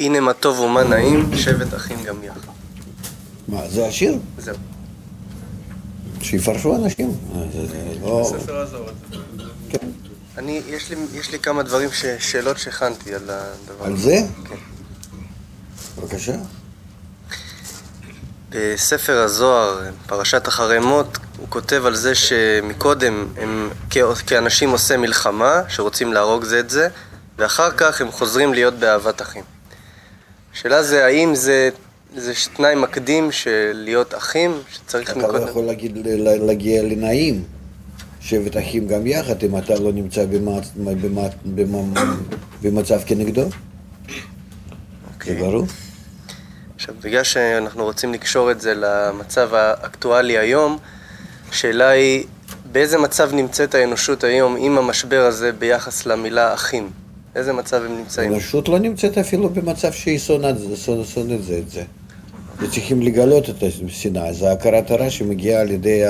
הנה מה טוב ומה נעים, שבט אחים גם יחד. מה, זה השיר? זהו. שיפרשו אנשים. אה, זה- זה לא... כן. אני, יש לי, יש לי כמה דברים, ש, שאלות שהכנתי על הדבר על הזה. זה? כן. בבקשה. בספר הזוהר, פרשת אחרי מות, הוא כותב על זה שמקודם הם כאנשים עושה מלחמה, שרוצים להרוג זה את זה, ואחר כך הם חוזרים להיות באהבת אחים. השאלה זה האם זה, זה תנאי מקדים של להיות אחים, שצריך אתה לא מקודם... יכול להגיד, להגיע לנעים. שבט אחים גם יחד, אם אתה לא נמצא במעצ- במע- במע- במצב כנגדו. זה אוקיי. ברור. עכשיו, בגלל שאנחנו רוצים לקשור את זה למצב האקטואלי היום, השאלה היא, באיזה מצב נמצאת האנושות היום עם המשבר הזה ביחס למילה אחים? איזה מצב הם נמצאים? האנושות לא נמצאת אפילו במצב שהיא שונאת שונא- שונאת זה את זה. וצריכים לגלות את השנאה, זה הכרת הרע שמגיעה על ידי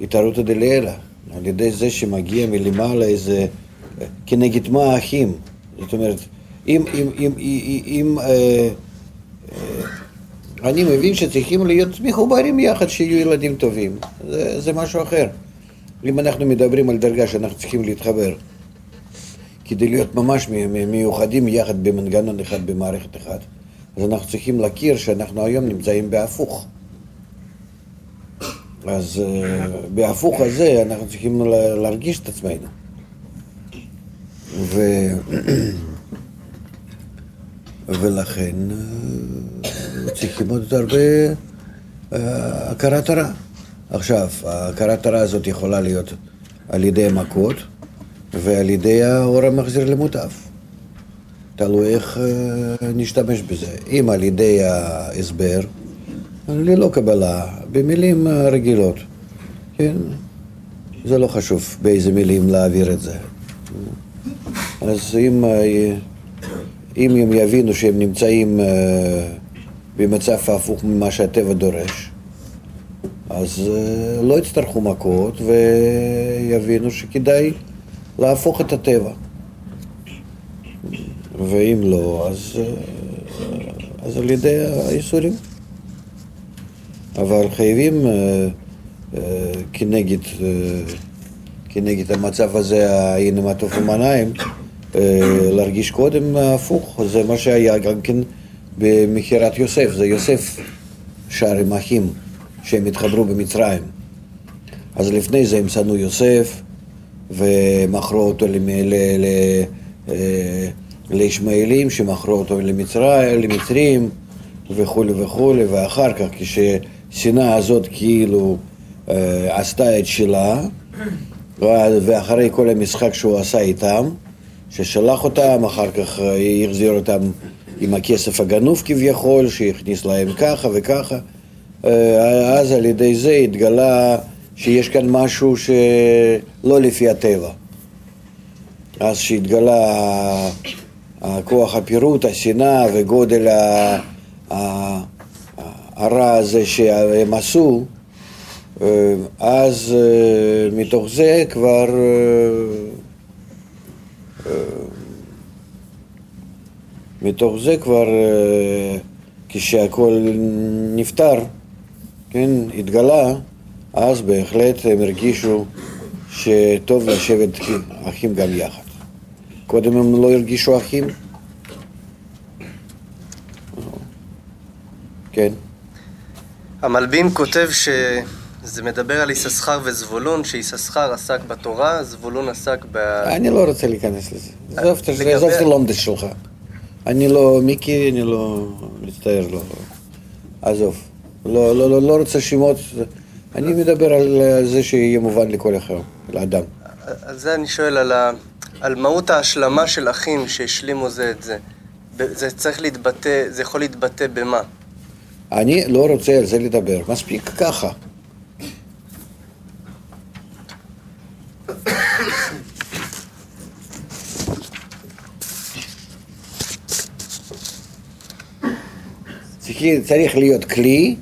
התערותא דלעילא, על ידי זה שמגיע מלמעלה איזה, כנגד מה האחים. זאת אומרת, אם, אם, אם, אם אה, אה, אני מבין שצריכים להיות מחוברים יחד, שיהיו ילדים טובים, זה, זה משהו אחר. אם אנחנו מדברים על דרגה שאנחנו צריכים להתחבר, כדי להיות ממש מיוחדים יחד במנגנון אחד, במערכת אחת, אז אנחנו צריכים להכיר שאנחנו היום נמצאים בהפוך. אז אה, בהפוך הזה אנחנו צריכים לה- להרגיש את עצמנו. ו... ולכן אה, צריכים עוד הרבה אה, הכרת הרע. עכשיו, הכרת הרע הזאת יכולה להיות על ידי מכות ועל ידי האור המחזיר למוטב. תלוי איך אה, נשתמש בזה. אם על ידי ההסבר, ללא קבלה, במילים רגילות, כן? זה לא חשוב באיזה מילים להעביר את זה. אז אם, אה, אם הם יבינו שהם נמצאים אה, במצב הפוך ממה שהטבע דורש, אז לא יצטרכו מכות ויבינו שכדאי להפוך את הטבע. ואם לא, אז, אז על ידי האיסורים. אבל חייבים אה, אה, כנגד, אה, כנגד המצב הזה, הנה מה טוב ומה נעים, אה, להרגיש קודם הפוך. זה מה שהיה גם כן במכירת יוסף. זה יוסף שר עם אחים שהם התחברו במצרים. אז לפני זה הם שנאו יוסף ומכרו אותו אה, לישמעאלים שמכרו אותו למצרים, למצרים וכולי וכולי, ואחר כך כשהשנאה הזאת כאילו אה, עשתה את שלה, ואחרי כל המשחק שהוא עשה איתם, ששלח אותם, אחר כך החזיר אותם עם הכסף הגנוב כביכול, שהכניס להם ככה וככה, אה, אז על ידי זה התגלה שיש כאן משהו שלא לפי הטבע. אז שהתגלה הכוח הפירוט, השנאה וגודל הרע הזה שהם עשו, אז אה, מתוך זה כבר אה, אה, מתוך זה כבר כשהכול נפתר, כן, התגלה, אז בהחלט הם הרגישו שטוב לשבת אחים גם יחד. קודם הם לא הרגישו אחים? כן. המלבים כותב שזה מדבר על יששכר וזבולון, שיששכר עסק בתורה, זבולון עסק ב... אני לא רוצה להיכנס לזה. עזוב את הלומדס שלך. אני לא מיקי, אני לא מצטער, לא. עזוב. לא, לא, לא, לא רוצה שמות. אני מדבר על זה שיהיה מובן לכל אחר, לאדם. על זה אני שואל, על, ה... על מהות ההשלמה של אחים שהשלימו זה את זה. זה צריך להתבטא, זה יכול להתבטא במה? אני לא רוצה על זה לדבר. מספיק ככה. צריך להיות כלי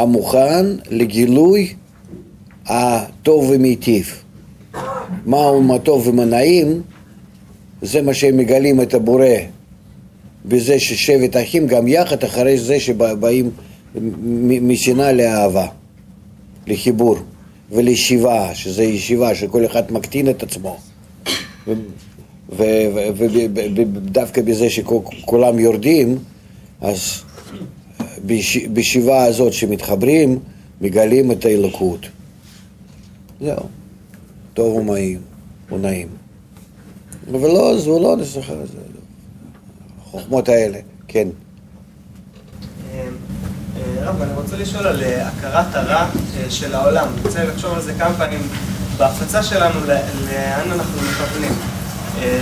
המוכן לגילוי הטוב ומיטיב. מהו מה טוב ומה נעים, זה מה שהם מגלים את הבורא, בזה ששבט אחים גם יחד אחרי זה שבאים משנאה לאהבה, לחיבור ולישיבה, שזה ישיבה שכל אחד מקטין את עצמו. ודווקא בזה שכולם יורדים, אז בישיבה הזאת שמתחברים, מגלים את האלוקות. זהו. טוב ומעים, ונעים. ולא, זה לא נסחר, זה החוכמות האלה, כן. אה, רב, אני רוצה לשאול על אה, הכרת הרע אה, של העולם. אני רוצה לחשוב על זה כמה פעמים בהפצה שלנו, לאן אנחנו מכוונים.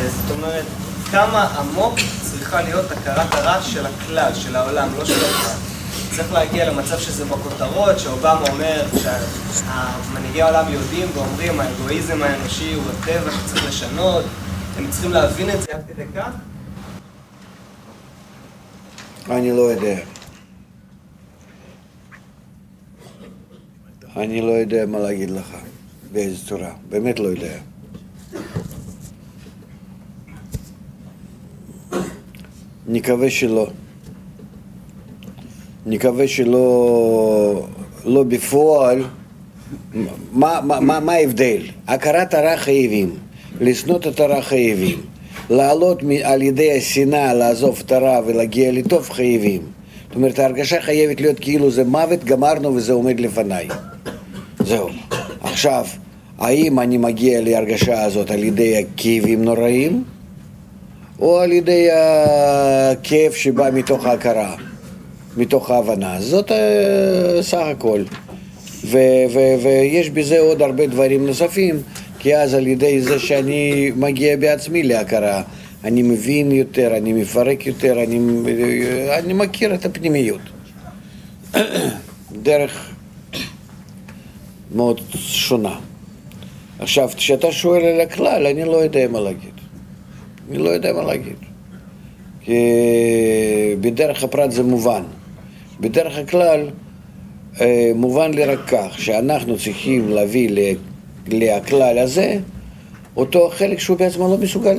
זאת אומרת, כמה עמוק צריכה להיות הכרת הרע של הכלל, של העולם, לא של הכלל. צריך להגיע למצב שזה בכותרות, שאובמה אומר שמנהיגי העולם יודעים ואומרים האגואיזם האנושי הוא הטבע שצריך לשנות, הם צריכים להבין את זה עד כדי כך? אני לא יודע. אני לא יודע מה להגיד לך, באיזה צורה, באמת לא יודע. נקווה שלא. נקווה שלא לא בפועל. מה, מה, מה, מה ההבדל? הכרת הרע חייבים, לשנות את הרע חייבים, לעלות על ידי השנאה, לעזוב את הרע ולהגיע לטוב חייבים. זאת אומרת, ההרגשה חייבת להיות כאילו זה מוות, גמרנו וזה עומד לפניי. זהו. עכשיו, האם אני מגיע להרגשה הזאת על ידי הכאבים נוראים, או על ידי הכאב שבא מתוך ההכרה? מתוך ההבנה. זאת uh, סך הכל. ו- ו- ויש בזה עוד הרבה דברים נוספים, כי אז על ידי זה שאני מגיע בעצמי להכרה, אני מבין יותר, אני מפרק יותר, אני, אני מכיר את הפנימיות. דרך מאוד שונה. עכשיו, כשאתה שואל על הכלל, אני לא יודע מה להגיד. אני לא יודע מה להגיד. כי בדרך הפרט זה מובן. בדרך כלל אה, מובן לי רק כך, שאנחנו צריכים להביא לכלל הזה אותו חלק שהוא בעצמו לא מסוגל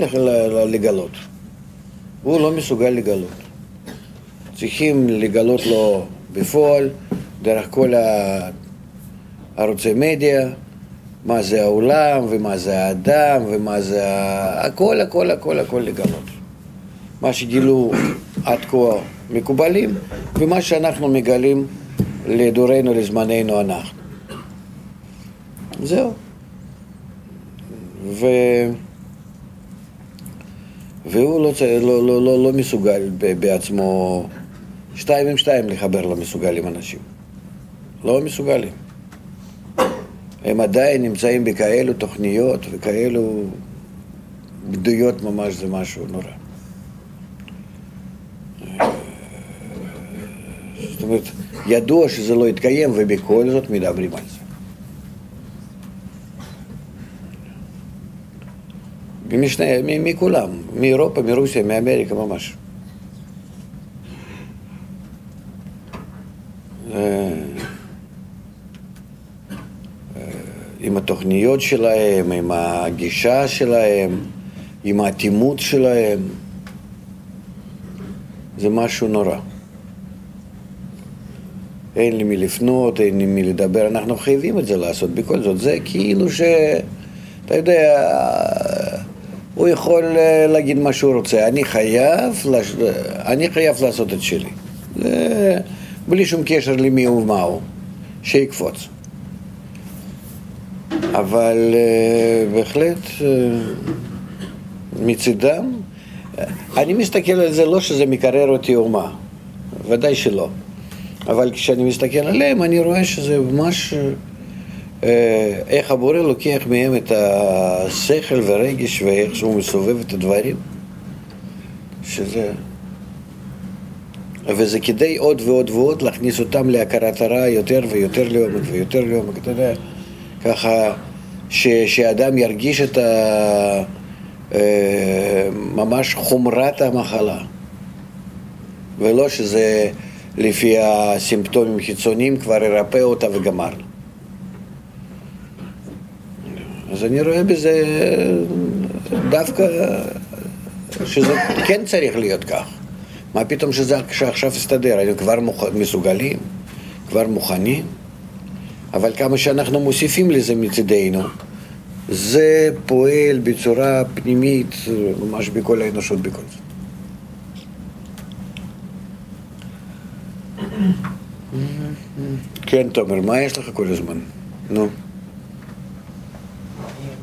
לגלות. הוא לא מסוגל לגלות. צריכים לגלות לו בפועל, דרך כל ערוצי מדיה, מה זה העולם, ומה זה האדם, ומה זה הכל, הכל, הכל, הכל לגלות. מה שגילו עד כה מקובלים, ומה שאנחנו מגלים לדורנו, לזמננו אנחנו. זהו. ו... והוא לא, לא, לא, לא, לא מסוגל בעצמו, שתיים עם שתיים לחבר לא מסוגלים אנשים. לא מסוגלים. הם עדיין נמצאים בכאלו תוכניות וכאלו בדויות ממש, זה משהו נורא. אומרת, ידוע שזה לא יתקיים ובכל זאת מדברים על זה. משני, מכולם, מאירופה, מרוסיה, מאמריקה ממש. עם התוכניות שלהם, עם הגישה שלהם, עם האטימות שלהם, זה משהו נורא. אין לי מי לפנות, אין לי מי לדבר, אנחנו חייבים את זה לעשות בכל זאת. זה כאילו ש... אתה יודע, הוא יכול אה, להגיד מה שהוא רוצה. אני חייב, אני חייב לעשות את שלי. זה... בלי שום קשר למי ומה הוא, שיקפוץ. אבל uh, בהחלט uh, מצידם, אני מסתכל על זה לא שזה מקרר אותי או מה, ודאי שלא. אבל כשאני מסתכל עליהם אני רואה שזה ממש אה, איך הבורא לוקח מהם את השכל והרגש ואיך שהוא מסובב את הדברים שזה... וזה כדי עוד ועוד ועוד להכניס אותם להכרת הרע יותר ויותר לעומק ויותר לעומק, אתה יודע, ככה ש, שאדם ירגיש את ה... אה, ממש חומרת המחלה ולא שזה לפי הסימפטומים חיצוניים כבר ירפא אותה וגמר. אז אני רואה בזה דווקא שזה כן צריך להיות כך. מה פתאום שזה שעכשיו יסתדר? היינו כבר מוכ... מסוגלים, כבר מוכנים, אבל כמה שאנחנו מוסיפים לזה מצידנו, זה פועל בצורה פנימית ממש בכל האנושות בכל זה. כן, תומר, מה יש לך כל הזמן? נו.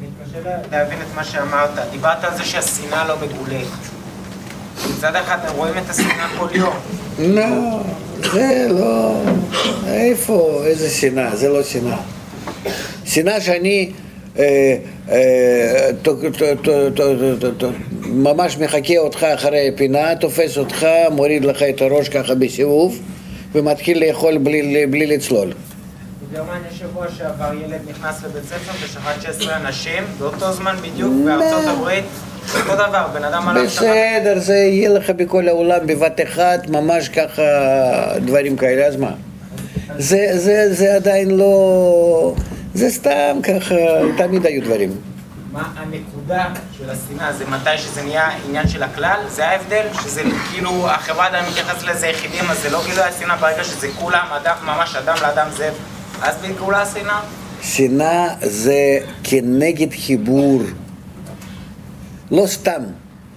מתקשה להבין את מה שאמרת. דיברת על זה שהשנאה לא מגולית. מצד אחד רואים את השנאה כל יום. לא, זה לא... איפה, איזה שנאה? זה לא שנאה. שנאה שאני אה, אה, ממש מחכה אותך אחרי פינה, תופס אותך, מוריד לך את הראש ככה בסיבוב ומתחיל לאכול בלי לצלול. בגרמניה שבוע שעבר ילד נכנס לבית ספר ושחט 16 אנשים, באותו זמן בדיוק בארצות הברית, אותו דבר, בן אדם עליו שחט... בסדר, זה יהיה לך בכל העולם בבת אחת, ממש ככה דברים כאלה, אז מה? זה, זה, זה עדיין לא... זה סתם ככה, תמיד היו דברים. מה הנקודה של השנאה? זה מתי שזה נהיה עניין של הכלל? זה ההבדל? שזה כאילו, החברה עדיין מתייחסת לזה יחידים, אז זה לא גילוי השנאה ברגע שזה כולם, אדם, ממש אדם לאדם זאב, אז בגאולה השנאה? שנאה זה כנגד חיבור. לא סתם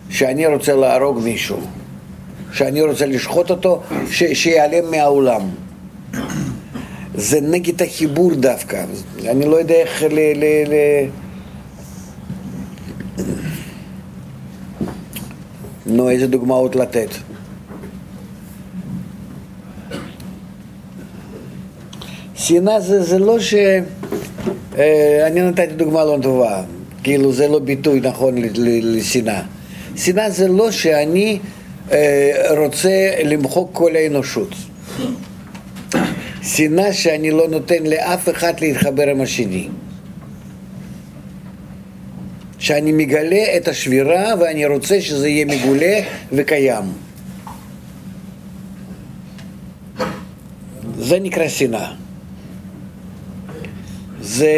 שאני רוצה להרוג מישהו, שאני רוצה לשחוט אותו, ש- שיעלם מהעולם. זה נגד החיבור דווקא. אני לא יודע איך ל... ל-, ל- נו, איזה דוגמאות לתת? שנאה זה, זה לא ש... אה, אני נתתי דוגמה לא טובה, כאילו זה לא ביטוי נכון לשנאה. שנאה זה לא שאני אה, רוצה למחוק כל האנושות. שנאה שאני לא נותן לאף אחד להתחבר עם השני. שאני מגלה את השבירה ואני רוצה שזה יהיה מגולה וקיים. זה נקרא שנאה. זה...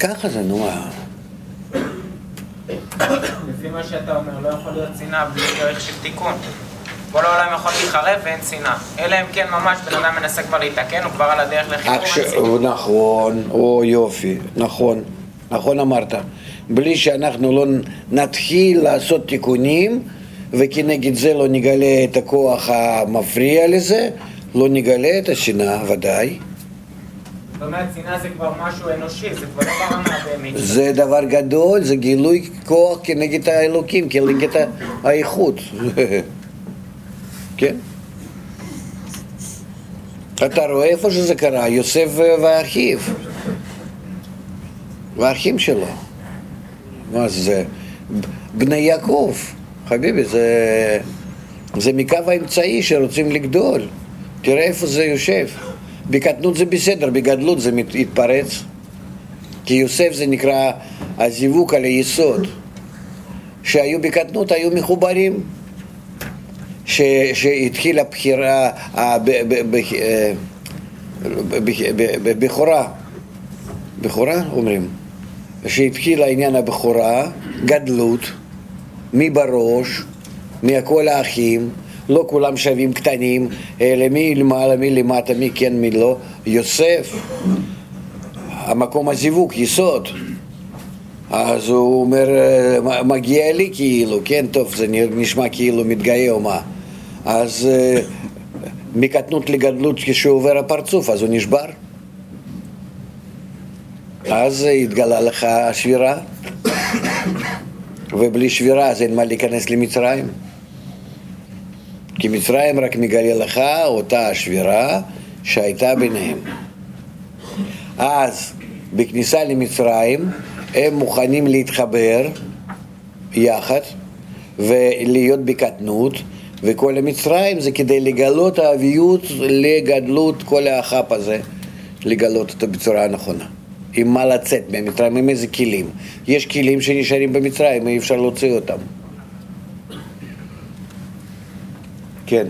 ככה זה, נו מה. לפי מה שאתה אומר, לא יכול להיות שנאה בלי דרך של תיקון. כל העולם יכול להיחרב ואין שנאה. אלא אם כן ממש בן אדם מנסה כבר להתקן, הוא כבר על הדרך לחיבור אין נכון, או יופי, נכון, נכון אמרת. בלי שאנחנו לא נתחיל לעשות תיקונים, וכנגד זה לא נגלה את הכוח המפריע לזה, לא נגלה את השנאה, ודאי. זאת אומרת, שנאה זה כבר משהו אנושי, זה כבר לא ברמה הבהמית. זה דבר גדול, זה גילוי כוח כנגד האלוקים, כנגד האיכות. כן? אתה רואה איפה שזה קרה? יוסף ואחיו, והאחים שלו. מה זה? בני יעקב, חביבי, זה, זה מקו האמצעי שרוצים לגדול. תראה איפה זה יושב. בקטנות זה בסדר, בגדלות זה מתפרץ. כי יוסף זה נקרא הזיווג על היסוד. שהיו בקטנות היו מחוברים. שהתחילה בחירה, בכורה, בכורה אומרים, שהתחיל העניין הבכורה, גדלות, מי בראש, מכל האחים, לא כולם שווים קטנים, אלא מי למעלה, מי למטה, מי כן, מי לא, יוסף, המקום הזיווג, יסוד. אז הוא אומר, מגיע לי כאילו, כן, טוב, זה נשמע כאילו מתגאה או מה. אז מקטנות לגדלות כשעובר הפרצוף, אז הוא נשבר. אז התגלה לך שבירה, ובלי שבירה אז אין מה להיכנס למצרים. כי מצרים רק מגלה לך אותה השבירה שהייתה ביניהם. אז בכניסה למצרים הם מוכנים להתחבר יחד ולהיות בקטנות וכל המצרים זה כדי לגלות האביות לגדלות כל האחאפ הזה, לגלות אותו בצורה הנכונה. עם מה לצאת ממצרים, עם איזה כלים. יש כלים שנשארים במצרים, אי אפשר להוציא אותם. כן.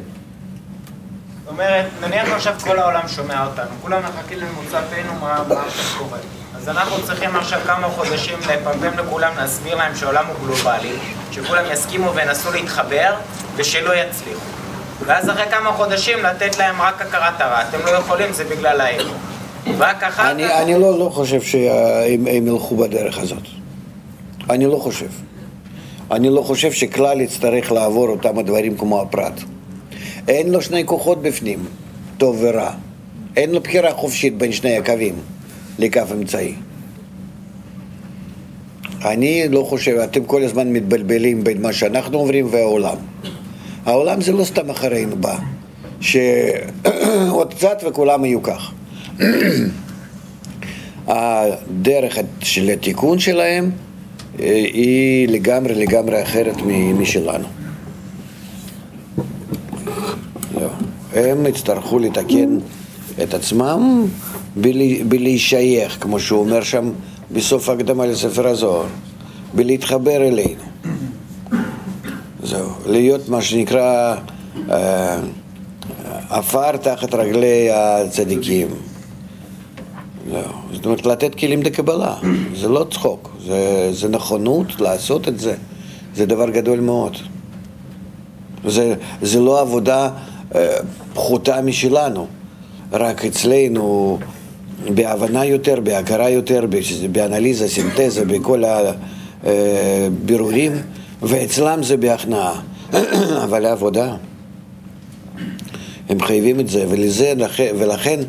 אומרת, נניח עכשיו כל העולם שומע אותנו, כולם מחכים למוצא פינו מה מה עכשיו קורה. אז אנחנו צריכים עכשיו כמה חודשים לפמפם לכולם, להסביר להם שהעולם הוא גלובלי, שכולם יסכימו וינסו להתחבר, ושלא יצליחו. ואז אחרי כמה חודשים לתת להם רק הכרת הרע. אתם לא יכולים, זה בגלל האגו. רק אחר אני, כך... אני לא, לא חושב שהם הם ילכו בדרך הזאת. אני לא חושב. אני לא חושב שכלל יצטרך לעבור אותם הדברים כמו הפרט. אין לו שני כוחות בפנים, טוב ורע. אין לו בחירה חופשית בין שני הקווים לקו אמצעי. אני לא חושב, אתם כל הזמן מתבלבלים בין מה שאנחנו עוברים והעולם. העולם זה לא סתם אחרינו בא, שעוד קצת וכולם יהיו כך. הדרך של התיקון שלהם אה, היא לגמרי לגמרי אחרת משלנו. לא. הם יצטרכו לתקן את עצמם בלי- בלהישייך, כמו שהוא אומר שם בסוף ההקדמה לספר הזוהר, בלהתחבר אלינו. זהו, להיות מה שנקרא אה, עפר תחת רגלי הצדיקים. זהו. זאת אומרת, לתת כלים לקבלה, זה לא צחוק, זה, זה נכונות לעשות את זה, זה דבר גדול מאוד. זה, זה לא עבודה אה, פחותה משלנו, רק אצלנו בהבנה יותר, בהכרה יותר, באנליזה, סינתזה, בכל הבירורים, ואצלם זה בהכנעה. אבל העבודה, הם חייבים את זה, ולזה, ולכן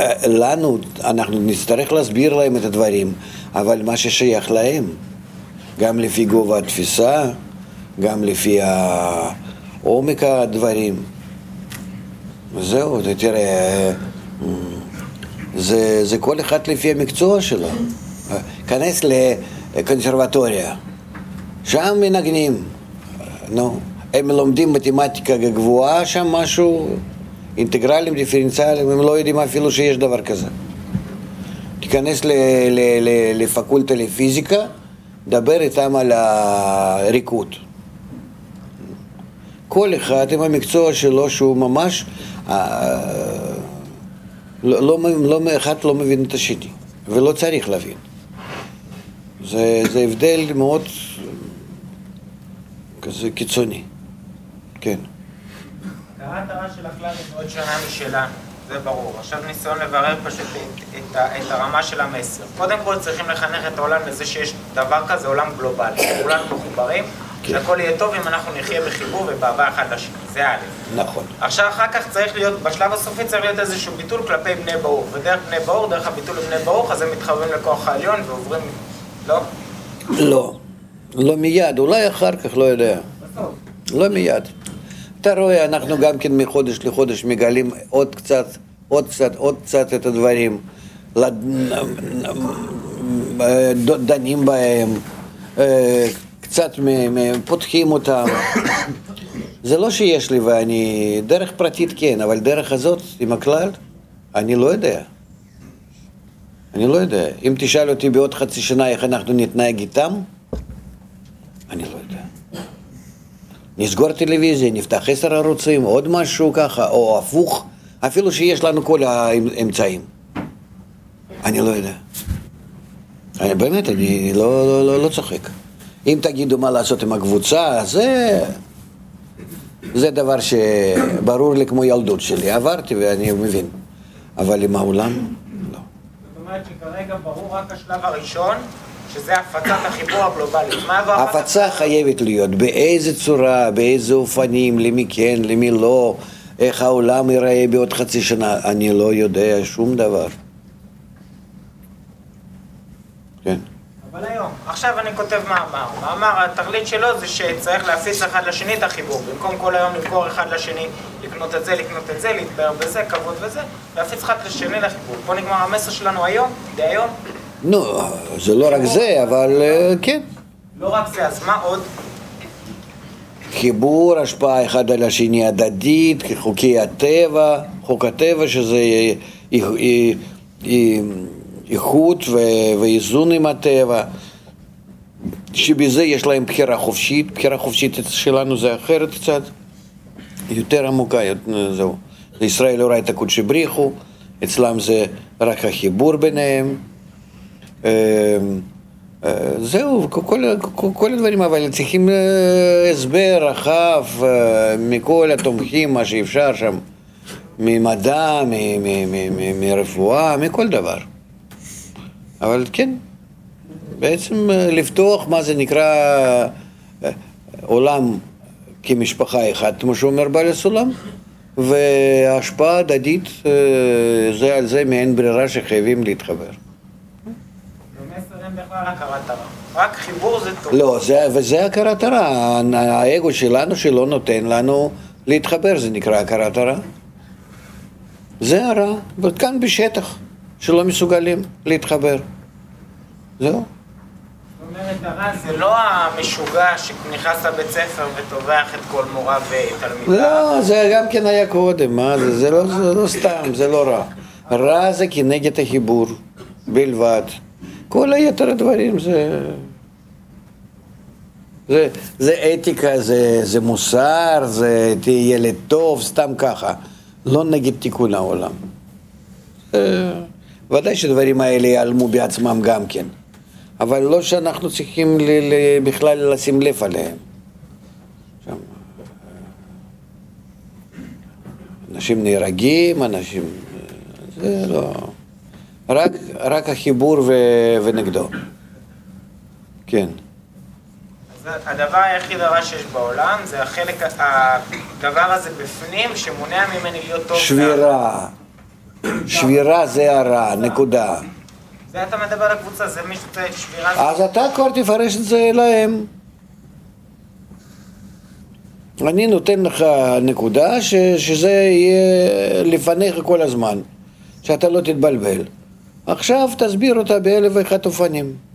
אה, לנו, אנחנו נצטרך להסביר להם את הדברים, אבל מה ששייך להם, גם לפי גובה התפיסה, גם לפי עומק הדברים. זהו, תראה, זה, זה כל אחד לפי המקצוע שלו. כנס לקונסרבטוריה, שם מנגנים, נו, הם לומדים מתמטיקה גבוהה, שם משהו, אינטגרלים, דיפרנציאליים, הם לא יודעים אפילו שיש דבר כזה. תיכנס ל, ל, ל, לפקולטה לפיזיקה, דבר איתם על הריקוד. כל אחד עם המקצוע שלו שהוא ממש, לא, לא, לא, אחד לא מבין את השני, ולא צריך להבין. זה, זה הבדל מאוד כזה קיצוני, כן. הרע של הכלל היא מאוד שונה משלנו, זה ברור. עכשיו ניסיון לברר פשוט את, את, את הרמה של המסר. קודם כל צריכים לחנך את העולם לזה שיש דבר כזה עולם גלובלי. כולנו מחוברים, שהכל יהיה טוב אם אנחנו נחיה בחיבור ובאהבה אחד לשני. זה א'. נכון. עכשיו אחר כך צריך להיות, בשלב הסופי צריך להיות איזשהו ביטול כלפי בני ברוך. ודרך בני ברוך, דרך הביטול לבני ברוך, אז הם מתחברים לכוח העליון ועוברים, לא? לא. לא מיד, אולי אחר כך, לא יודע. לא מיד. אתה רואה, אנחנו גם כן מחודש לחודש מגלים עוד קצת, עוד קצת, עוד קצת את הדברים, דנים בהם, קצת פותחים אותם. זה לא שיש לי ואני, דרך פרטית כן, אבל דרך הזאת עם הכלל, אני לא יודע. אני לא יודע. אם תשאל אותי בעוד חצי שנה איך אנחנו נתנהג איתם, אני לא יודע. נסגור טלוויזיה, נפתח עשר ערוצים, עוד משהו ככה, או הפוך, אפילו שיש לנו כל האמצעים. אני לא יודע. אני, באמת, אני לא, לא, לא, לא צוחק. אם תגידו מה לעשות עם הקבוצה, זה, זה דבר שברור לי כמו ילדות שלי. עברתי ואני מבין. אבל עם העולם, לא. זאת אומרת שכרגע ברור רק השלב הראשון, שזה הפצת החיבור הגלובלי. הפצה חייבת להיות, באיזה צורה, באיזה אופנים, למי כן, למי לא, איך העולם ייראה בעוד חצי שנה, אני לא יודע שום דבר. כן. אבל היום, עכשיו אני כותב מאמר. מאמר, התכלית שלו זה שצריך להפיץ אחד לשני את החיבור. במקום כל היום למכור אחד לשני, לקנות את זה, לקנות את זה, להתפאר בזה, כבוד וזה, להפיץ אחד לשני לחיבור. פה נגמר המסר שלנו היום, דהיום. נו, זה לא רק זה, אבל אה, כן. לא רק זה, אז מה עוד? חיבור, השפעה אחד על השני הדדית, חוקי הטבע, חוק הטבע שזה איכות ואיזון עם הטבע, שבזה יש להם בחירה חופשית, בחירה חופשית שלנו זה אחרת קצת, יותר עמוקה, זהו, ישראל אורייתא קודשי בריחו, אצלם זה רק החיבור ביניהם. אה, אה, זהו, כל, כל, הדברים, אבל צריכים אה, הסבר רחב מכל התומכים, מה שאפשר שם, ממדע, מרפואה, מכל דבר. אבל כן, בעצם לפתוח מה זה נקרא עולם כמשפחה אחת, כמו שאומר בעל הסולם, והשפעה הדדית זה על זה מעין ברירה שחייבים להתחבר. רק חיבור זה טוב. לא, זה, וזה הכרת הרע. האגו שלנו שלא נותן לנו להתחבר, זה נקרא הכרת הרע. זה הרע, וכאן בשטח, שלא מסוגלים להתחבר. זהו. אומרת, הרע זה לא המשוגע שנכנס לבית ספר וטובח את כל מורה ותלמידה. לא, זה גם כן היה קודם, מה זה? זה לא, זה לא סתם, זה לא רע. רע זה כנגד החיבור בלבד. כל היתר הדברים זה... זה, זה אתיקה, זה, זה מוסר, זה תהיה ילד טוב, סתם ככה. לא נגד תיקון העולם. ודאי שדברים האלה ייעלמו בעצמם גם כן. אבל לא שאנחנו צריכים ל, ל, בכלל לשים לב עליהם. שם, אנשים נהרגים, אנשים... זה לא... רק, רק החיבור ו, ונגדו. כן. הדבר היחיד הרע שיש בעולם זה החלק, הדבר הזה בפנים שמונע ממני להיות טוב. שבירה. שבירה זה הרע, נקודה. זה אתה מדבר על הקבוצה, זה מי שצריך שבירה. אז אתה כבר תפרש את זה להם. אני נותן לך נקודה ש, שזה יהיה לפניך כל הזמן, שאתה לא תתבלבל. עכשיו תסביר אותה באלף ואחת אופנים.